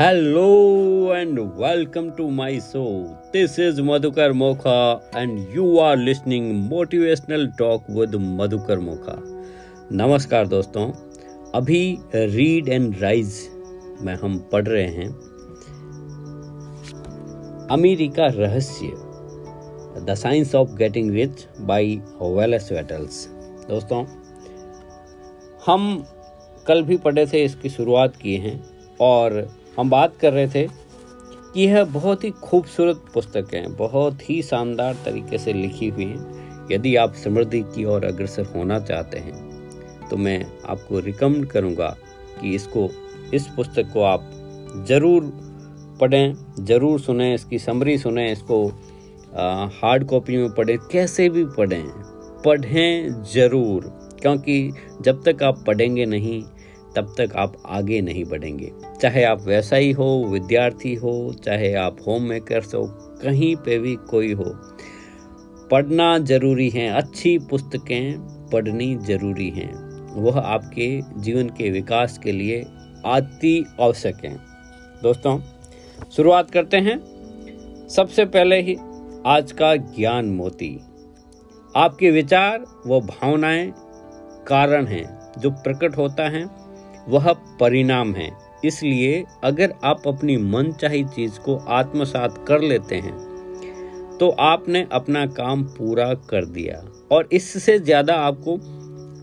Hello and welcome to my show this is Madhukar Mokha and you are listening motivational talk with Madhukar Mokha नमस्कार दोस्तों. अभी read and rise में हम पढ़ रहे हैं. अमेरिका रहस्य. The science of getting rich by Wallace Wattles दोस्तों, हम कल भी पढ़े थे इसकी शुरुआत किए हैं और हम बात कर रहे थे कि यह बहुत ही खूबसूरत पुस्तक है, बहुत ही शानदार तरीके से लिखी हुई है। यदि आप समृद्धि की ओर अग्रसर होना चाहते हैं तो मैं आपको रिकमेंड करूँगा कि इसको, इस पुस्तक को आप ज़रूर पढ़ें, ज़रूर सुने, इसकी समरी सुने, इसको हार्ड कॉपी में पढ़ें, कैसे भी पढ़ें पढ़ें ज़रूर, क्योंकि जब तक आप पढ़ेंगे नहीं तब तक आप आगे नहीं बढ़ेंगे। चाहे आप व्यवसायी हो, विद्यार्थी हो, चाहे आप होम मेकर्स हो, कहीं पे भी कोई हो, पढ़ना ज़रूरी है, अच्छी पुस्तकें पढ़नी ज़रूरी हैं। वह आपके जीवन के विकास के लिए अति आवश्यक हैं। दोस्तों, शुरुआत करते हैं। सबसे पहले ही आज का ज्ञान मोती। आपके विचार व भावनाएँ कारण हैं, जो प्रकट होता है। वह परिणाम है। इसलिए अगर आप अपनी मन चाही चीज़ को आत्मसात कर लेते हैं तो आपने अपना काम पूरा कर दिया। और इससे ज़्यादा आपको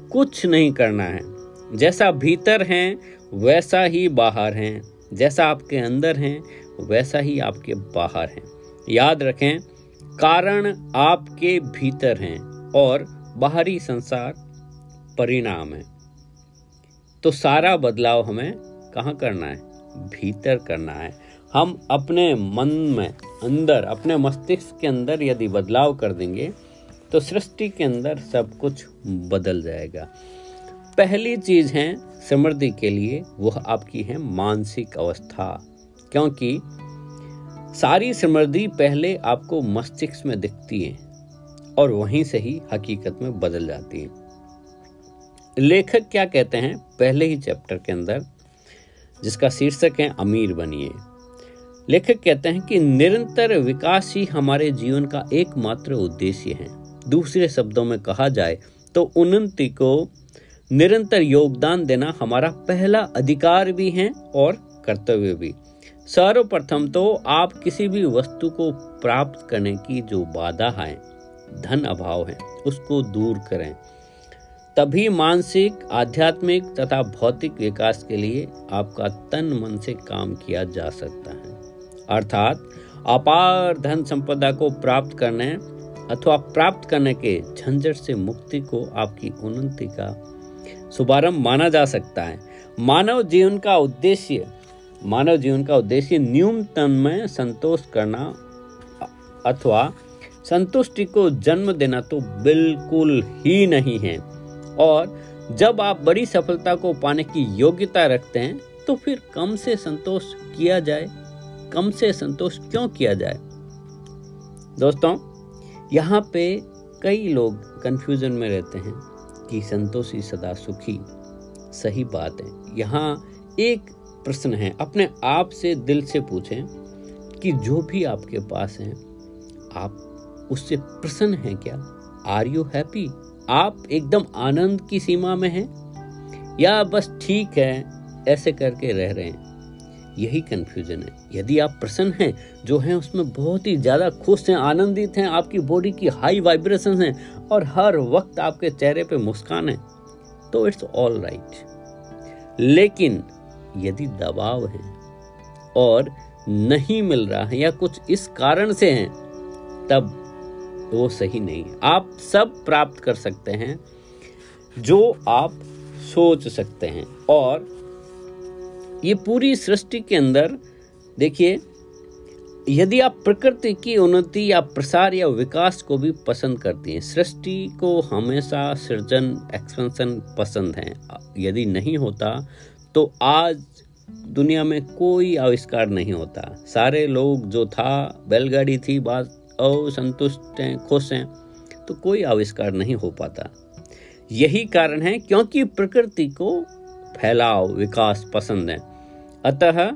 कुछ नहीं करना है। जैसा भीतर है, वैसा ही बाहर है। जैसा आपके अंदर है, वैसा ही आपके बाहर है। याद रखें, कारण आपके भीतर हैं और बाहरी संसार परिणाम है। तो सारा बदलाव हमें कहाँ करना है? भीतर करना है। हम अपने मन में अंदर, अपने मस्तिष्क के अंदर यदि बदलाव कर देंगे तो सृष्टि के अंदर सब कुछ बदल जाएगा। पहली चीज़ है समृद्धि के लिए, वह आपकी है मानसिक अवस्था। क्योंकि सारी समृद्धि पहले आपको मस्तिष्क में दिखती है और वहीं से ही हकीकत में बदल जाती है। लेखक क्या कहते हैं? पहले ही चैप्टर के अंदर, जिसका शीर्षक है अमीर बनिए। लेखक कहते हैं कि निरंतर विकास ही हमारे जीवन का एकमात्र उद्देश्य है। दूसरे शब्दों में कहा जाए तो उन्नति को निरंतर योगदान देना हमारा पहला अधिकार भी है और कर्तव्य भी। सर्वप्रथम तो आप किसी भी वस्तु को प्राप्त करने की जो बाधा है, धन अभाव है, उसको दूर करें। तभी मानसिक, आध्यात्मिक तथा भौतिक विकास के लिए आपका तन मन से काम किया जा सकता है। अर्थात, अपार धन संपदा को प्राप्त करने अथवा प्राप्त करने के झंझट से मुक्ति को आपकी उन्नति का शुभारंभ माना जा सकता है। मानव जीवन का उद्देश्य, मानव जीवन का उद्देश्य न्यूनतम में संतोष करना अथवा संतुष्टि को जन्म देना तो बिल्कुल ही नहीं है। और जब आप बड़ी सफलता को पाने की योग्यता रखते हैं तो फिर कम से संतोष किया जाए। कम से संतोष क्यों किया जाए? दोस्तों, यहाँ पे कई लोग कंफ्यूजन में रहते हैं कि संतोषी सदा सुखी। सही बात है। यहाँ एक प्रश्न है। अपने आप से दिल से पूछें कि जो भी आपके पास है, आप उससे प्रसन्न हैं क्या? आर यू हैप्पी आप एकदम आनंद की सीमा में हैं? या बस ठीक है, ऐसे करके रह रहे हैं? यही कंफ्यूजन है। यदि आप प्रसन्न हैं, जो हैं, उसमें बहुत ही ज़्यादा खुश हैं, आनंदित हैं, आपकी बॉडी की हाई वाइब्रेशन हैं, और हर वक्त आपके चेहरे पे मुस्कान है तो इट्स ऑल राइट लेकिन यदि दबाव है, और नहीं मिल रहा है, या कुछ इस कारण से है, तब वो सही नहीं। आप सब प्राप्त कर सकते हैं, जो आप सोच सकते हैं। और ये पूरी सृष्टि के अंदर, देखिए, यदि आप प्रकृति की उन्नति या प्रसार या विकास को भी पसंद करती हैं, सृष्टि को हमेशा सृजन, एक्सपेंशन पसंद है। यदि नहीं होता तो आज दुनिया में कोई आविष्कार नहीं होता। सारे लोग जो था, बैलगाड़ी थी, बात असंतुष्ट हैं, खुश हैं तो कोई आविष्कार नहीं हो पाता। यही कारण है क्योंकि प्रकृति को फैलाव, विकास पसंद है। अतः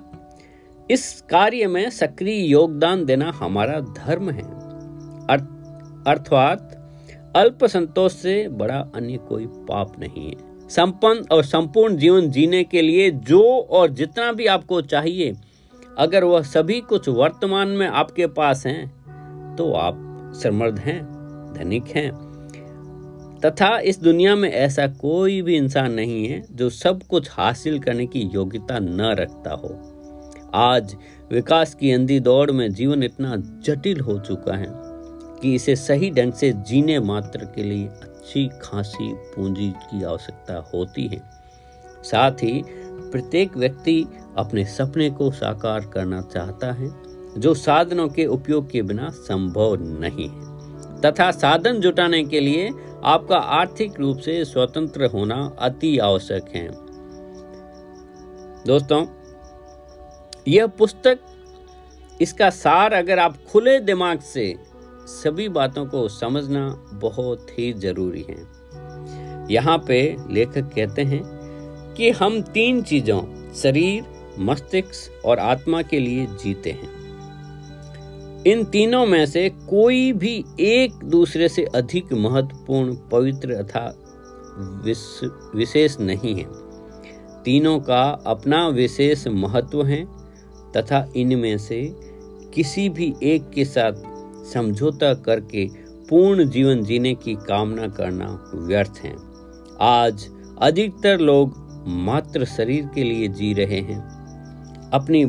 इस कार्य में सक्रिय योगदान देना हमारा धर्म है। अर्थात अल्प संतोष से बड़ा अन्य कोई पाप नहीं है। संपन्न और संपूर्ण जीवन जीने के लिए जो और जितना भी आपको चाहिए, अगर वह सभी कुछ वर्तमान में आपके पास हैं तो आप समृद्ध हैं, धनिक हैं। तथा इस दुनिया में ऐसा कोई भी इंसान नहीं है जो सब कुछ हासिल करने की योग्यता न रखता हो। आज विकास की अंधी दौड़ में जीवन इतना जटिल हो चुका है कि इसे सही ढंग से जीने मात्र के लिए अच्छी खासी पूंजी की आवश्यकता होती है। साथ ही प्रत्येक व्यक्ति अपने सपने को साकार करना चाहता है जो साधनों के उपयोग के बिना संभव नहीं है। तथा साधन जुटाने के लिए आपका आर्थिक रूप से स्वतंत्र होना अति आवश्यक है। दोस्तों, यह पुस्तक, इसका सार अगर आप खुले दिमाग से सभी बातों को समझना बहुत ही ज़रूरी है। यहाँ पे लेखक कहते हैं कि हम तीन चीज़ों, शरीर, मस्तिष्क और आत्मा के लिए जीते हैं। इन तीनों में से कोई भी एक दूसरे से अधिक महत्वपूर्ण, पवित्र अथा विशेष नहीं है। तीनों का अपना विशेष महत्व है तथा इनमें से किसी भी एक के साथ समझौता करके पूर्ण जीवन जीने की कामना करना व्यर्थ है। आज अधिकतर लोग मात्र शरीर के लिए जी रहे हैं। अपनी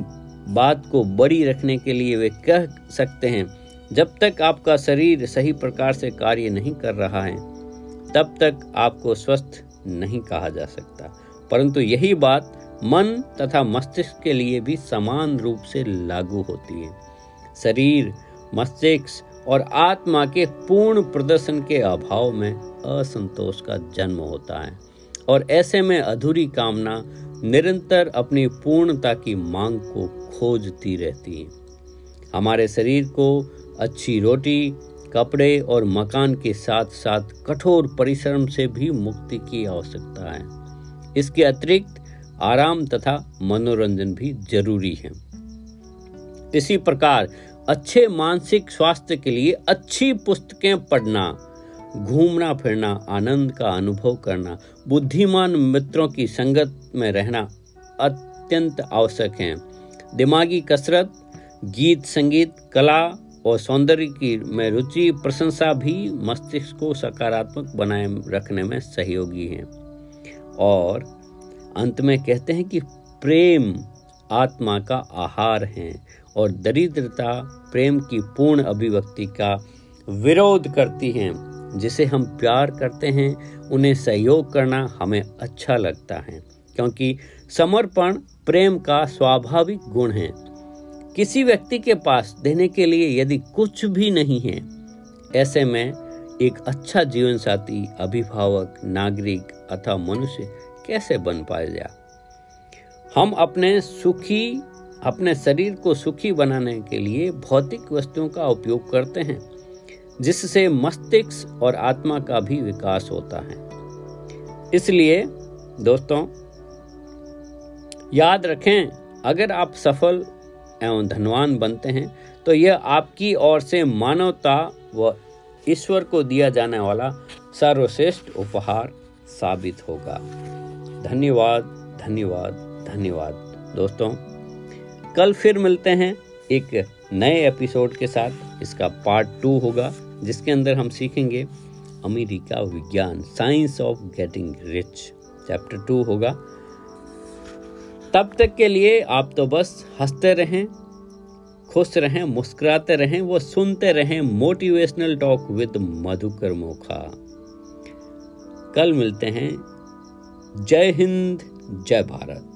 बात को बड़ी रखने के लिए वे कह सकते हैं, जब तक आपका शरीर सही प्रकार से कार्य नहीं कर रहा है, तब तक आपको स्वस्थ नहीं कहा जा सकता। परंतु यही बात मन तथा मस्तिष्क के लिए भी समान रूप से लागू होती है। शरीर, मस्तिष्क और आत्मा के पूर्ण प्रदर्शन के अभाव में असंतोष का जन्म होता है, और ऐसे में अधूरी कामना निरंतर अपनी पूर्णता की मांग को खोजती रहती है। हमारे शरीर को अच्छी रोटी, कपड़े और मकान के साथ साथ कठोर परिश्रम से भी मुक्ति की आवश्यकता है। इसके अतिरिक्त आराम तथा मनोरंजन भी ज़रूरी है। इसी प्रकार अच्छे मानसिक स्वास्थ्य के लिए अच्छी पुस्तकें पढ़ना घूमना, फिरना, आनंद का अनुभव करना, बुद्धिमान मित्रों की संगत में रहना अत्यंत आवश्यक है। दिमागी कसरत, गीत संगीत, कला और सौंदर्य की में रुचि, प्रशंसा भी मस्तिष्क को सकारात्मक बनाए रखने में सहयोगी है। और अंत में कहते हैं कि प्रेम आत्मा का आहार है और दरिद्रता प्रेम की पूर्ण अभिव्यक्ति का विरोध करती है। जिसे हम प्यार करते हैं, उन्हें सहयोग करना हमें अच्छा लगता है, क्योंकि समर्पण प्रेम का स्वाभाविक गुण है। किसी व्यक्ति के पास देने के लिए यदि कुछ भी नहीं है, ऐसे में एक अच्छा जीवन साथी अभिभावक, नागरिक अथवा मनुष्य कैसे बन पाएगा हम अपने सुखी, अपने शरीर को सुखी बनाने के लिए भौतिक वस्तुओं का उपयोग करते हैं। जिससे मस्तिष्क और आत्मा का भी विकास होता है। इसलिए, दोस्तों, याद रखें, अगर आप सफल एवं धनवान बनते हैं तो यह आपकी ओर से मानवता व ईश्वर को दिया जाने वाला सर्वश्रेष्ठ उपहार साबित होगा। धन्यवाद धन्यवाद धन्यवाद। दोस्तों, कल फिर मिलते हैं एक नए एपिसोड के साथ। इसका पार्ट टू होगा। जिसके अंदर हम सीखेंगे अमेरिका विज्ञान science of getting rich chapter two होगा। तब तक के लिए आप तो बस हँसते रहें, खुश रहें, मुस्कुराते रहें, वो सुनते रहें motivational talk with Madhukar Mokha. कल मिलते हैं। जय हिंद, जय भारत।